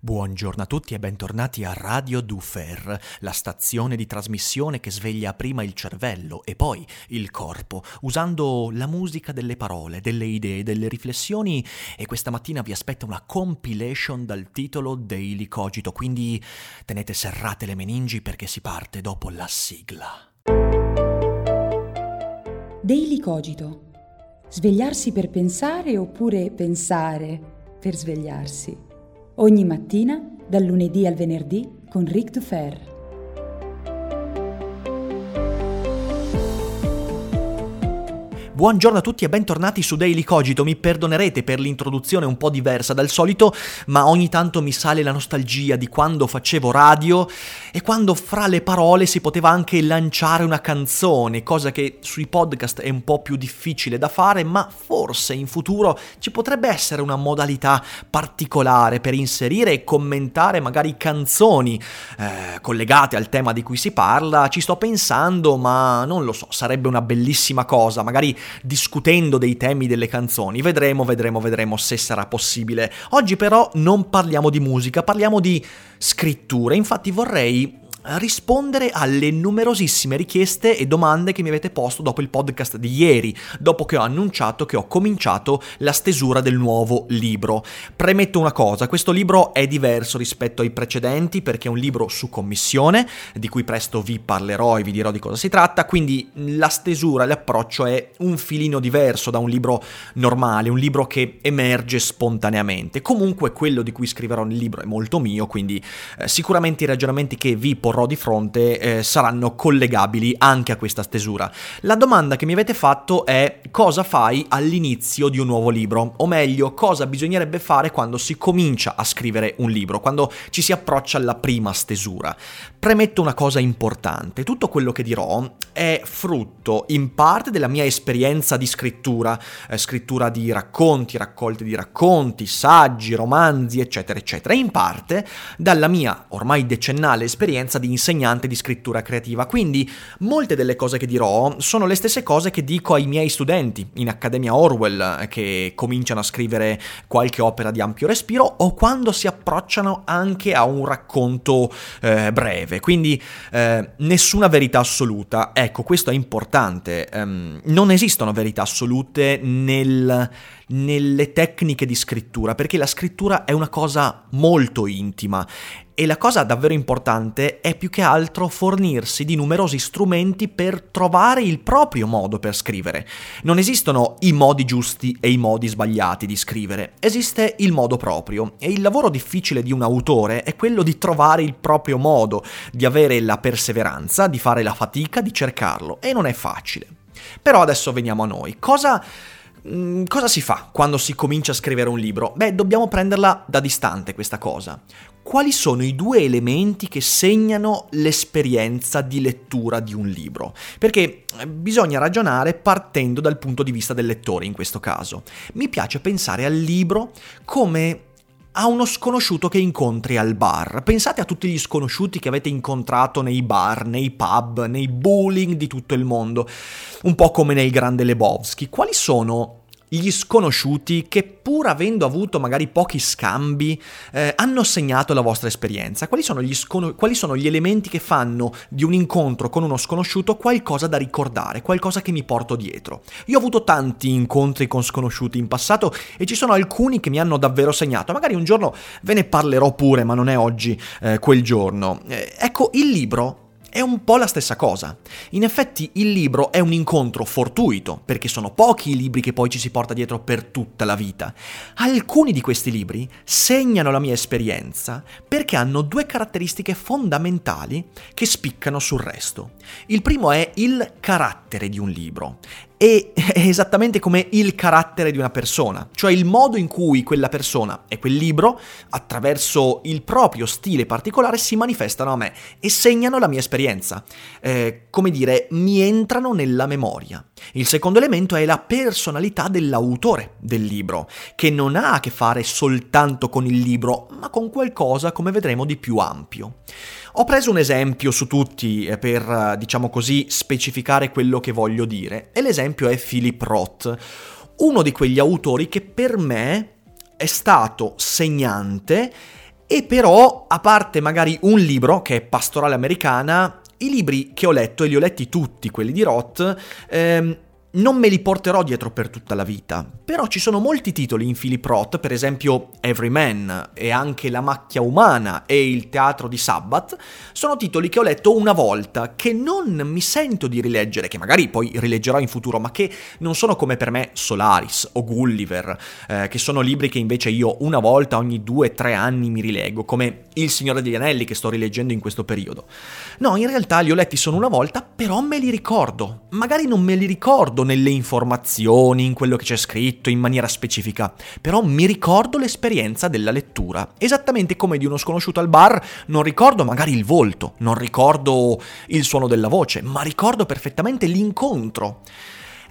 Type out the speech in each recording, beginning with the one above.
Buongiorno a tutti e bentornati a Radio Dufer, la stazione di trasmissione che sveglia prima il cervello e poi il corpo, usando la musica delle parole, delle idee, delle riflessioni e questa mattina vi aspetta una compilation dal titolo Daily Cogito, quindi tenete serrate le meningi perché si parte dopo la sigla. Daily Cogito. Svegliarsi per pensare oppure pensare per svegliarsi? Ogni mattina, dal lunedì al venerdì, con Ric Dufer. Buongiorno a tutti e bentornati su Daily Cogito. Mi perdonerete per l'introduzione un po' diversa dal solito, ma ogni tanto mi sale la nostalgia di quando facevo radio e quando fra le parole si poteva anche lanciare una canzone, cosa che sui podcast è un po' più difficile da fare, ma forse in futuro ci potrebbe essere una modalità particolare per inserire e commentare magari canzoni eh, collegate al tema di cui si parla. Ci sto pensando, ma non lo so, sarebbe una bellissima cosa, magari discutendo dei temi delle canzoni. Vedremo, vedremo, vedremo se sarà possibile. Oggi però non parliamo di musica, parliamo di scrittura. Infatti vorrei rispondere alle numerosissime richieste e domande che mi avete posto dopo il podcast di ieri, dopo che ho annunciato che ho cominciato la stesura del nuovo libro. Premetto una cosa, questo libro è diverso rispetto ai precedenti perché è un libro su commissione, di cui presto vi parlerò e vi dirò di cosa si tratta, quindi la stesura, l'approccio è un filino diverso da un libro normale, un libro che emerge spontaneamente. Comunque quello di cui scriverò nel libro è molto mio, quindi eh, sicuramente i ragionamenti che vi porrò porrò di fronte eh, saranno collegabili anche a questa stesura. La domanda che mi avete fatto è cosa fai all'inizio di un nuovo libro? O meglio, cosa bisognerebbe fare quando si comincia a scrivere un libro, quando ci si approccia alla prima stesura? Premetto una cosa importante, tutto quello che dirò è frutto in parte della mia esperienza di scrittura, eh, scrittura di racconti, raccolte di racconti, saggi, romanzi, eccetera, eccetera, e in parte dalla mia ormai decennale esperienza esperienza insegnante di scrittura creativa, quindi molte delle cose che dirò sono le stesse cose che dico ai miei studenti in Accademia Orwell che cominciano a scrivere qualche opera di ampio respiro o quando si approcciano anche a un racconto eh, breve, quindi eh, nessuna verità assoluta. Ecco, questo è importante, um, non esistono verità assolute nel nelle tecniche di scrittura, perché la scrittura è una cosa molto intima e la cosa davvero importante è più che altro fornirsi di numerosi strumenti per trovare il proprio modo per scrivere. Non esistono i modi giusti e i modi sbagliati di scrivere, esiste il modo proprio e il lavoro difficile di un autore è quello di trovare il proprio modo, di avere la perseveranza, di fare la fatica, di cercarlo e non è facile. Però adesso veniamo a noi. Cosa cosa si fa quando si comincia a scrivere un libro? Beh, dobbiamo prenderla da distante questa cosa. Quali sono i due elementi che segnano l'esperienza di lettura di un libro? Perché eh, bisogna ragionare partendo dal punto di vista del lettore in questo caso. Mi piace pensare al libro come a uno sconosciuto che incontri al bar. Pensate a tutti gli sconosciuti che avete incontrato nei bar, nei pub, nei bowling di tutto il mondo, un po' come nel Grande Lebowski. Quali sono gli sconosciuti che pur avendo avuto magari pochi scambi eh, hanno segnato la vostra esperienza? Quali sono, scono- quali sono, gli elementi che fanno di un incontro con uno sconosciuto qualcosa da ricordare, qualcosa che mi porto dietro? Io ho avuto tanti incontri con sconosciuti in passato e ci sono alcuni che mi hanno davvero segnato. Magari un giorno ve ne parlerò pure, ma non è oggi eh, quel giorno. Eh, ecco, il libro è un po' la stessa cosa. In effetti il libro è un incontro fortuito, perché sono pochi i libri che poi ci si porta dietro per tutta la vita. Alcuni di questi libri segnano la mia esperienza perché hanno due caratteristiche fondamentali che spiccano sul resto. Il primo è il carattere di un libro e è esattamente come il carattere di una persona, cioè il modo in cui quella persona e quel libro, attraverso il proprio stile particolare, si manifestano a me e segnano la mia esperienza. Eh, come dire, mi entrano nella memoria. Il secondo elemento è la personalità dell'autore del libro, che non ha a che fare soltanto con il libro, ma con qualcosa, come vedremo, di più ampio. Ho preso un esempio su tutti eh, per, diciamo così, specificare quello che voglio dire, e l'esempio è Philip Roth, uno di quegli autori che per me è stato segnante e però, a parte magari un libro che è Pastorale Americana, i libri che ho letto, e li ho letti tutti, quelli di Roth, ehm, non me li porterò dietro per tutta la vita, però ci sono molti titoli in Philip Roth, per esempio Everyman e anche La macchia umana e Il teatro di Sabbath, sono titoli che ho letto una volta, che non mi sento di rileggere, che magari poi rileggerò in futuro, ma che non sono come per me Solaris o Gulliver, eh, che sono libri che invece io una volta ogni due o tre anni mi rileggo, come Il Signore degli Anelli che sto rileggendo in questo periodo. No, in realtà li ho letti solo una volta, però me li ricordo. Magari non me li ricordo nelle informazioni, in quello che c'è scritto, in maniera specifica, però mi ricordo l'esperienza della lettura. Esattamente come di uno sconosciuto al bar, non ricordo magari il volto, non ricordo il suono della voce, ma ricordo perfettamente l'incontro.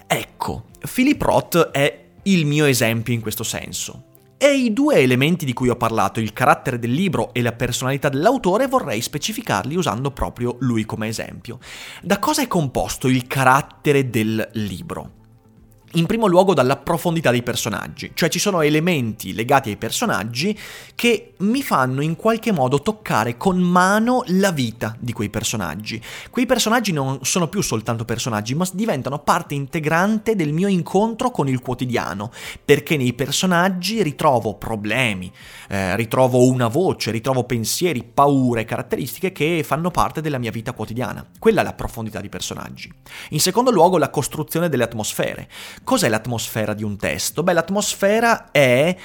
Ecco, Philip Roth è il mio esempio in questo senso. E i due elementi di cui ho parlato, il carattere del libro e la personalità dell'autore, vorrei specificarli usando proprio lui come esempio. Da cosa è composto il carattere del libro? In primo luogo dalla profondità dei personaggi, cioè ci sono elementi legati ai personaggi che mi fanno in qualche modo toccare con mano la vita di quei personaggi. Quei personaggi non sono più soltanto personaggi, ma diventano parte integrante del mio incontro con il quotidiano, perché nei personaggi ritrovo problemi, eh, ritrovo una voce, ritrovo pensieri, paure, caratteristiche che fanno parte della mia vita quotidiana. Quella è la profondità dei personaggi. In secondo luogo la costruzione delle atmosfere. Cos'è l'atmosfera di un testo? Beh, l'atmosfera è,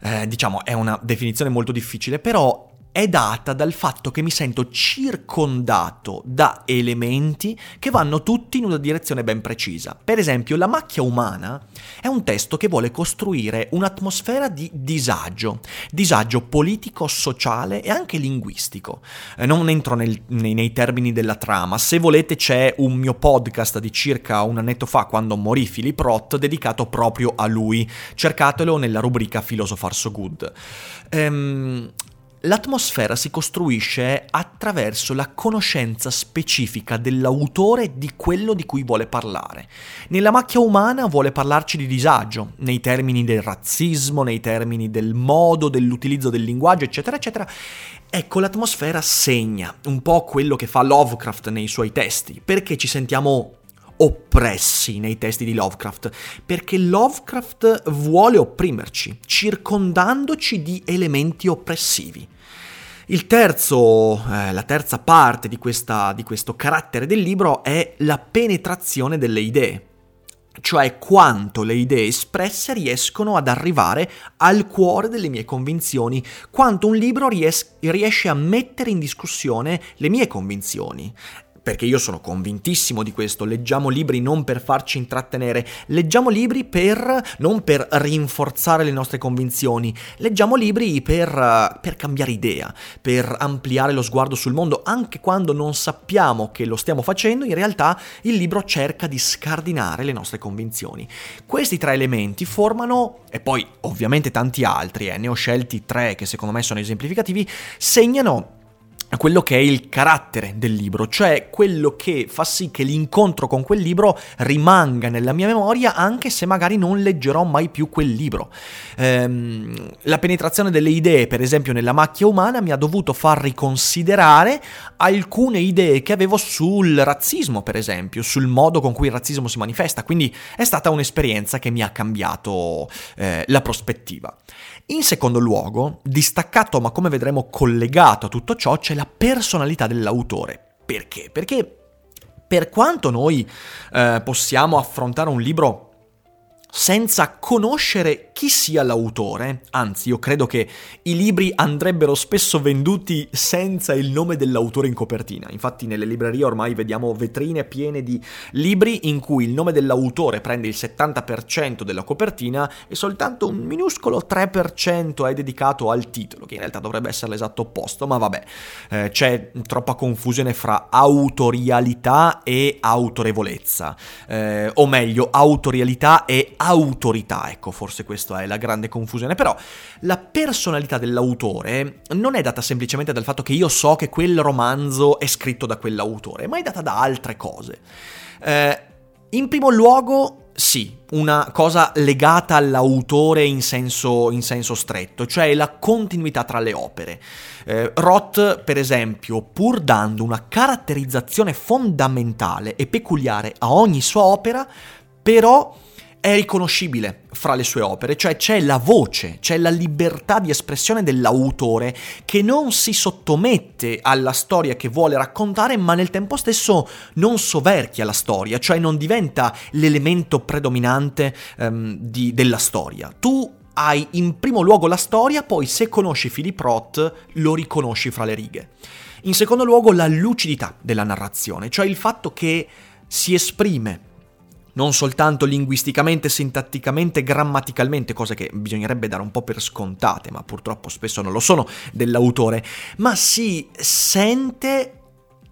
eh, diciamo, è una definizione molto difficile, però è data dal fatto che mi sento circondato da elementi che vanno tutti in una direzione ben precisa. Per esempio, La macchia umana è un testo che vuole costruire un'atmosfera di disagio, disagio politico, sociale e anche linguistico. Eh, non entro nel, nei, nei, termini della trama, se volete c'è un mio podcast di circa un annetto fa quando morì Philip Roth dedicato proprio a lui, cercatelo nella rubrica Philosopher So Good. Ehm, L'atmosfera si costruisce attraverso la conoscenza specifica dell'autore di quello di cui vuole parlare. Nella macchia umana vuole parlarci di disagio, nei termini del razzismo, nei termini del modo, dell'utilizzo del linguaggio, eccetera, eccetera. Ecco, l'atmosfera segna un po' quello che fa Lovecraft nei suoi testi, perché ci sentiamo oppressi nei testi di Lovecraft, perché Lovecraft vuole opprimerci, circondandoci di elementi oppressivi. Il terzo, eh, la terza parte di, questa, di questo carattere del libro è la penetrazione delle idee, cioè quanto le idee espresse riescono ad arrivare al cuore delle mie convinzioni, quanto un libro ries- riesce a mettere in discussione le mie convinzioni perché io sono convintissimo di questo, leggiamo libri non per farci intrattenere, leggiamo libri per non per rinforzare le nostre convinzioni, leggiamo libri per, per cambiare idea, per ampliare lo sguardo sul mondo, anche quando non sappiamo che lo stiamo facendo, in realtà il libro cerca di scardinare le nostre convinzioni. Questi tre elementi formano, e poi ovviamente tanti altri, eh, ne ho scelti tre che secondo me sono esemplificativi, segnano quello che è il carattere del libro, cioè quello che fa sì che l'incontro con quel libro rimanga nella mia memoria anche se magari non leggerò mai più quel libro. Ehm, la penetrazione delle idee, per esempio nella macchia umana, mi ha dovuto far riconsiderare alcune idee che avevo sul razzismo, per esempio, sul modo con cui il razzismo si manifesta, quindi è stata un'esperienza che mi ha cambiato eh, la prospettiva. In secondo luogo, distaccato ma come vedremo collegato a tutto ciò, c'è la personalità dell'autore. Perché? Perché per quanto noi eh, possiamo affrontare un libro senza conoscere chi sia l'autore, anzi io credo che i libri andrebbero spesso venduti senza il nome dell'autore in copertina, infatti nelle librerie ormai vediamo vetrine piene di libri in cui il nome dell'autore prende il 70% della copertina e soltanto un minuscolo 3% è dedicato al titolo, che in realtà dovrebbe essere l'esatto opposto, ma vabbè, eh, c'è troppa confusione fra autorialità e autorevolezza, eh, o meglio, autorialità e autorità, ecco, forse questa è la grande confusione, però la personalità dell'autore non è data semplicemente dal fatto che io so che quel romanzo è scritto da quell'autore, ma è data da altre cose. Eh, in primo luogo sì, una cosa legata all'autore in senso, in senso, stretto, cioè la continuità tra le opere. Eh, Roth, per esempio, pur dando una caratterizzazione fondamentale e peculiare a ogni sua opera, però è riconoscibile fra le sue opere, cioè c'è la voce, c'è la libertà di espressione dell'autore che non si sottomette alla storia che vuole raccontare, ma nel tempo stesso non soverchia la storia, cioè non diventa l'elemento predominante um, di, della storia. Tu hai in primo luogo la storia, poi se conosci Philip Roth lo riconosci fra le righe. In secondo luogo la lucidità della narrazione, cioè il fatto che si esprime non soltanto linguisticamente, sintatticamente, grammaticalmente, cose che bisognerebbe dare un po' per scontate, ma purtroppo spesso non lo sono dell'autore, ma si sente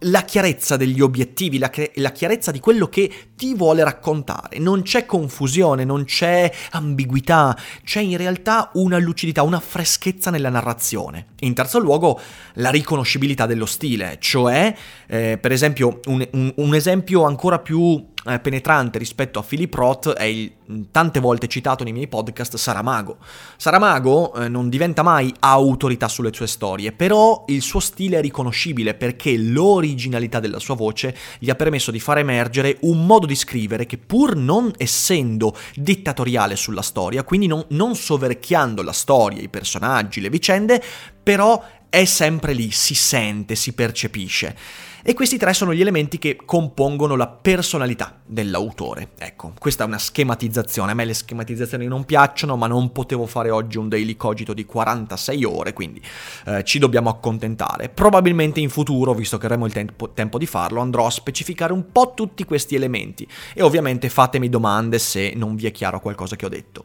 la chiarezza degli obiettivi, la, la, chiarezza di quello che ti vuole raccontare. Non c'è confusione, non c'è ambiguità, c'è in realtà una lucidità, una freschezza nella narrazione. In terzo luogo, la riconoscibilità dello stile, cioè, eh, per esempio, un, un, un esempio ancora più penetrante rispetto a Philip Roth è il tante volte citato nei miei podcast Saramago. Saramago eh, non diventa mai autorità sulle sue storie, però il suo stile è riconoscibile perché l'originalità della sua voce gli ha permesso di far emergere un modo di scrivere che pur non essendo dittatoriale sulla storia, quindi non, non soverchiando la storia, i personaggi, le vicende, però è sempre lì, si sente, si percepisce. E questi tre sono gli elementi che compongono la personalità dell'autore. Ecco, questa è una schematizzazione. A me le schematizzazioni non piacciono, ma non potevo fare oggi un daily cogito di 46 ore, quindi eh, ci dobbiamo accontentare. Probabilmente in futuro, visto che avremo il tempo, tempo di farlo, andrò a specificare un po' tutti questi elementi. E ovviamente fatemi domande se non vi è chiaro qualcosa che ho detto.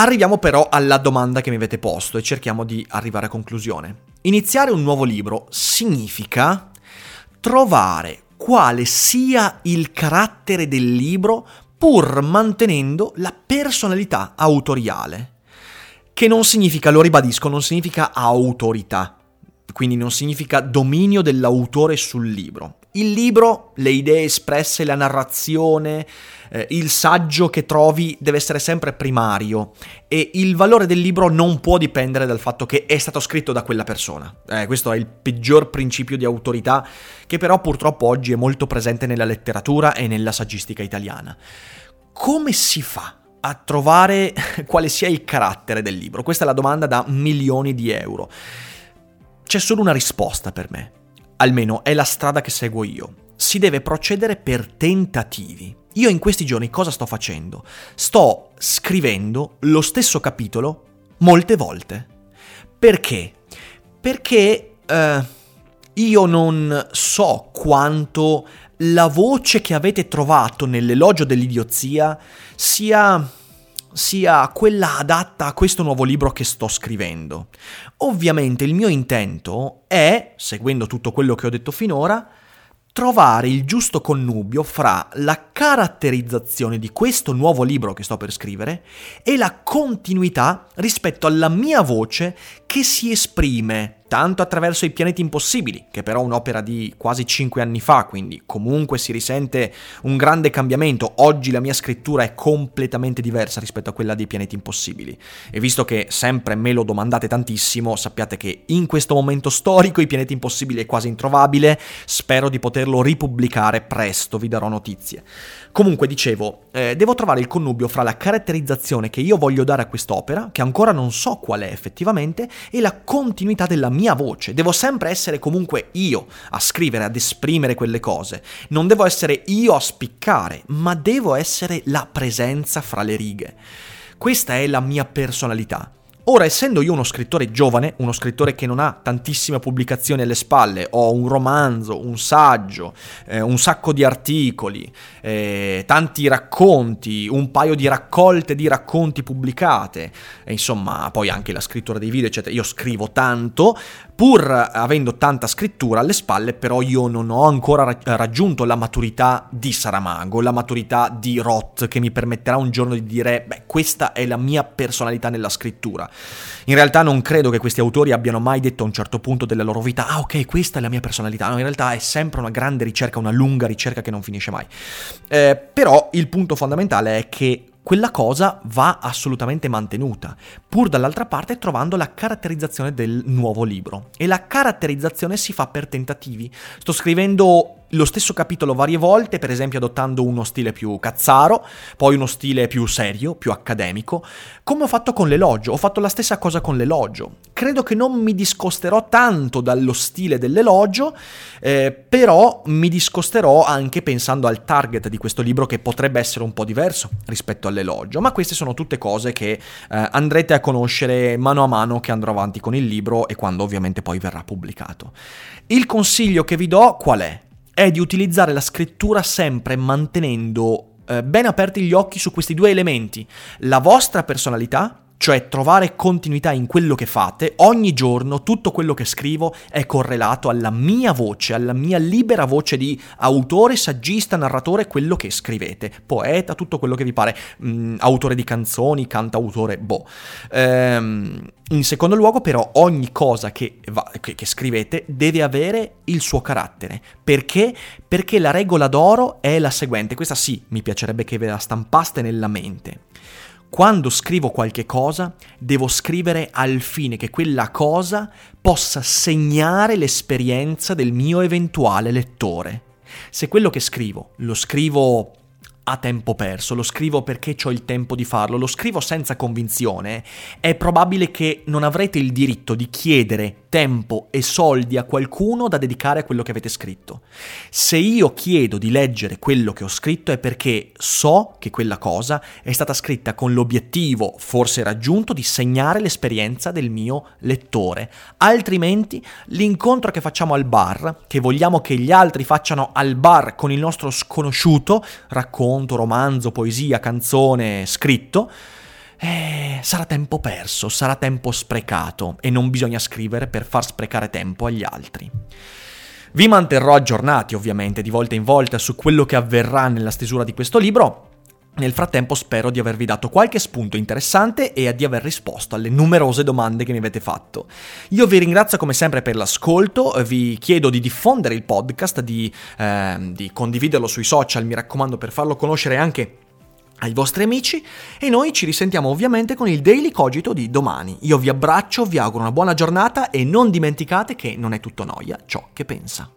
Arriviamo però alla domanda che mi avete posto e cerchiamo di arrivare a conclusione. Iniziare un nuovo libro significa trovare quale sia il carattere del libro pur mantenendo la personalità autoriale. Che non significa, lo ribadisco, non significa autorità, quindi non significa dominio dell'autore sul libro. Il libro, le idee espresse, la narrazione, eh, il saggio che trovi deve essere sempre primario e il valore del libro non può dipendere dal fatto che è stato scritto da quella persona. Eh, questo è il peggior principio di autorità che però purtroppo oggi è molto presente nella letteratura e nella saggistica italiana. Come si fa a trovare quale sia il carattere del libro? Questa è la domanda da milioni di euro. C'è solo una risposta per me, almeno è la strada che seguo io. Si deve procedere per tentativi. Io in questi giorni cosa sto facendo? Sto scrivendo lo stesso capitolo molte volte. Perché? Perché eh, io non so quanto la voce che avete trovato nell'elogio dell'idiozia sia sia quella adatta a questo nuovo libro che sto scrivendo. Ovviamente il mio intento è, seguendo tutto quello che ho detto finora, trovare il giusto connubio fra la caratterizzazione di questo nuovo libro che sto per scrivere e la continuità rispetto alla mia voce che si esprime tanto attraverso i pianeti impossibili, che però è un'opera di quasi 5 anni fa, quindi comunque si risente un grande cambiamento. Oggi la mia scrittura è completamente diversa rispetto a quella dei pianeti impossibili. E visto che sempre me lo domandate tantissimo, sappiate che in questo momento storico i pianeti impossibili è quasi introvabile, spero di poterlo ripubblicare presto, vi darò notizie. Comunque dicevo, eh, devo trovare il connubio fra la caratterizzazione che io voglio dare a quest'opera, che ancora non so qual è effettivamente, e la continuità della mia voce. Devo sempre essere comunque io a scrivere, ad esprimere quelle cose. Non devo essere io a spiccare, ma devo essere la presenza fra le righe. Questa è la mia personalità. Ora, essendo io uno scrittore giovane, uno scrittore che non ha tantissime pubblicazioni alle spalle, ho un romanzo, un saggio, eh, un sacco di articoli, eh, tanti racconti, un paio di raccolte di racconti pubblicate, e insomma, poi anche la scrittura dei video, eccetera. Io scrivo tanto, pur avendo tanta scrittura alle spalle, però io non ho ancora raggiunto la maturità di Saramago, la maturità di Roth, che mi permetterà un giorno di dire, beh, questa è la mia personalità nella scrittura. In realtà non credo che questi autori abbiano mai detto a un certo punto della loro vita, ah ok, questa è la mia personalità, no, in realtà è sempre una grande ricerca, una lunga ricerca che non finisce mai. Eh, però il punto fondamentale è che quella cosa va assolutamente mantenuta, pur dall'altra parte trovando la caratterizzazione del nuovo libro. E la caratterizzazione si fa per tentativi. Sto scrivendo lo stesso capitolo varie volte, per esempio adottando uno stile più cazzaro, poi uno stile più serio, più accademico, come ho fatto con l'elogio, ho fatto la stessa cosa con l'elogio. Credo che non mi discosterò tanto dallo stile dell'elogio, eh, però mi discosterò anche pensando al target di questo libro che potrebbe essere un po' diverso rispetto all'elogio, ma queste sono tutte cose che eh, andrete a conoscere mano a mano che andrò avanti con il libro e quando ovviamente poi verrà pubblicato. Il consiglio che vi do qual è? È di utilizzare la scrittura sempre mantenendo eh, ben aperti gli occhi su questi due elementi, la vostra personalità cioè trovare continuità in quello che fate, ogni giorno tutto quello che scrivo è correlato alla mia voce, alla mia libera voce di autore, saggista, narratore, quello che scrivete, poeta, tutto quello che vi pare, mm, autore di canzoni, cantautore, boh. Ehm, in secondo luogo però ogni cosa che, va, che, che scrivete deve avere il suo carattere, perché? Perché la regola d'oro è la seguente, questa sì, mi piacerebbe che ve la stampaste nella mente. Quando scrivo qualche cosa, devo scrivere al fine che quella cosa possa segnare l'esperienza del mio eventuale lettore. Se quello che scrivo lo scrivo a tempo perso, lo scrivo perché ho il tempo di farlo, lo scrivo senza convinzione, è probabile che non avrete il diritto di chiedere tempo e soldi a qualcuno da dedicare a quello che avete scritto. Se io chiedo di leggere quello che ho scritto è perché so che quella cosa è stata scritta con l'obiettivo, forse raggiunto, di segnare l'esperienza del mio lettore. Altrimenti l'incontro che facciamo al bar, che vogliamo che gli altri facciano al bar con il nostro sconosciuto, racconto, romanzo, poesia, canzone, scritto, eh, sarà tempo perso, sarà tempo sprecato e non bisogna scrivere per far sprecare tempo agli altri. Vi manterrò aggiornati ovviamente di volta in volta su quello che avverrà nella stesura di questo libro. Nel frattempo spero di avervi dato qualche spunto interessante e di aver risposto alle numerose domande che mi avete fatto. Io vi ringrazio come sempre per l'ascolto, vi chiedo di diffondere il podcast, di, eh, di condividerlo sui social, mi raccomando per farlo conoscere anche ai vostri amici e noi ci risentiamo ovviamente con il Daily Cogito di domani. Io vi abbraccio, vi auguro una buona giornata e non dimenticate che non è tutto noia ciò che pensa.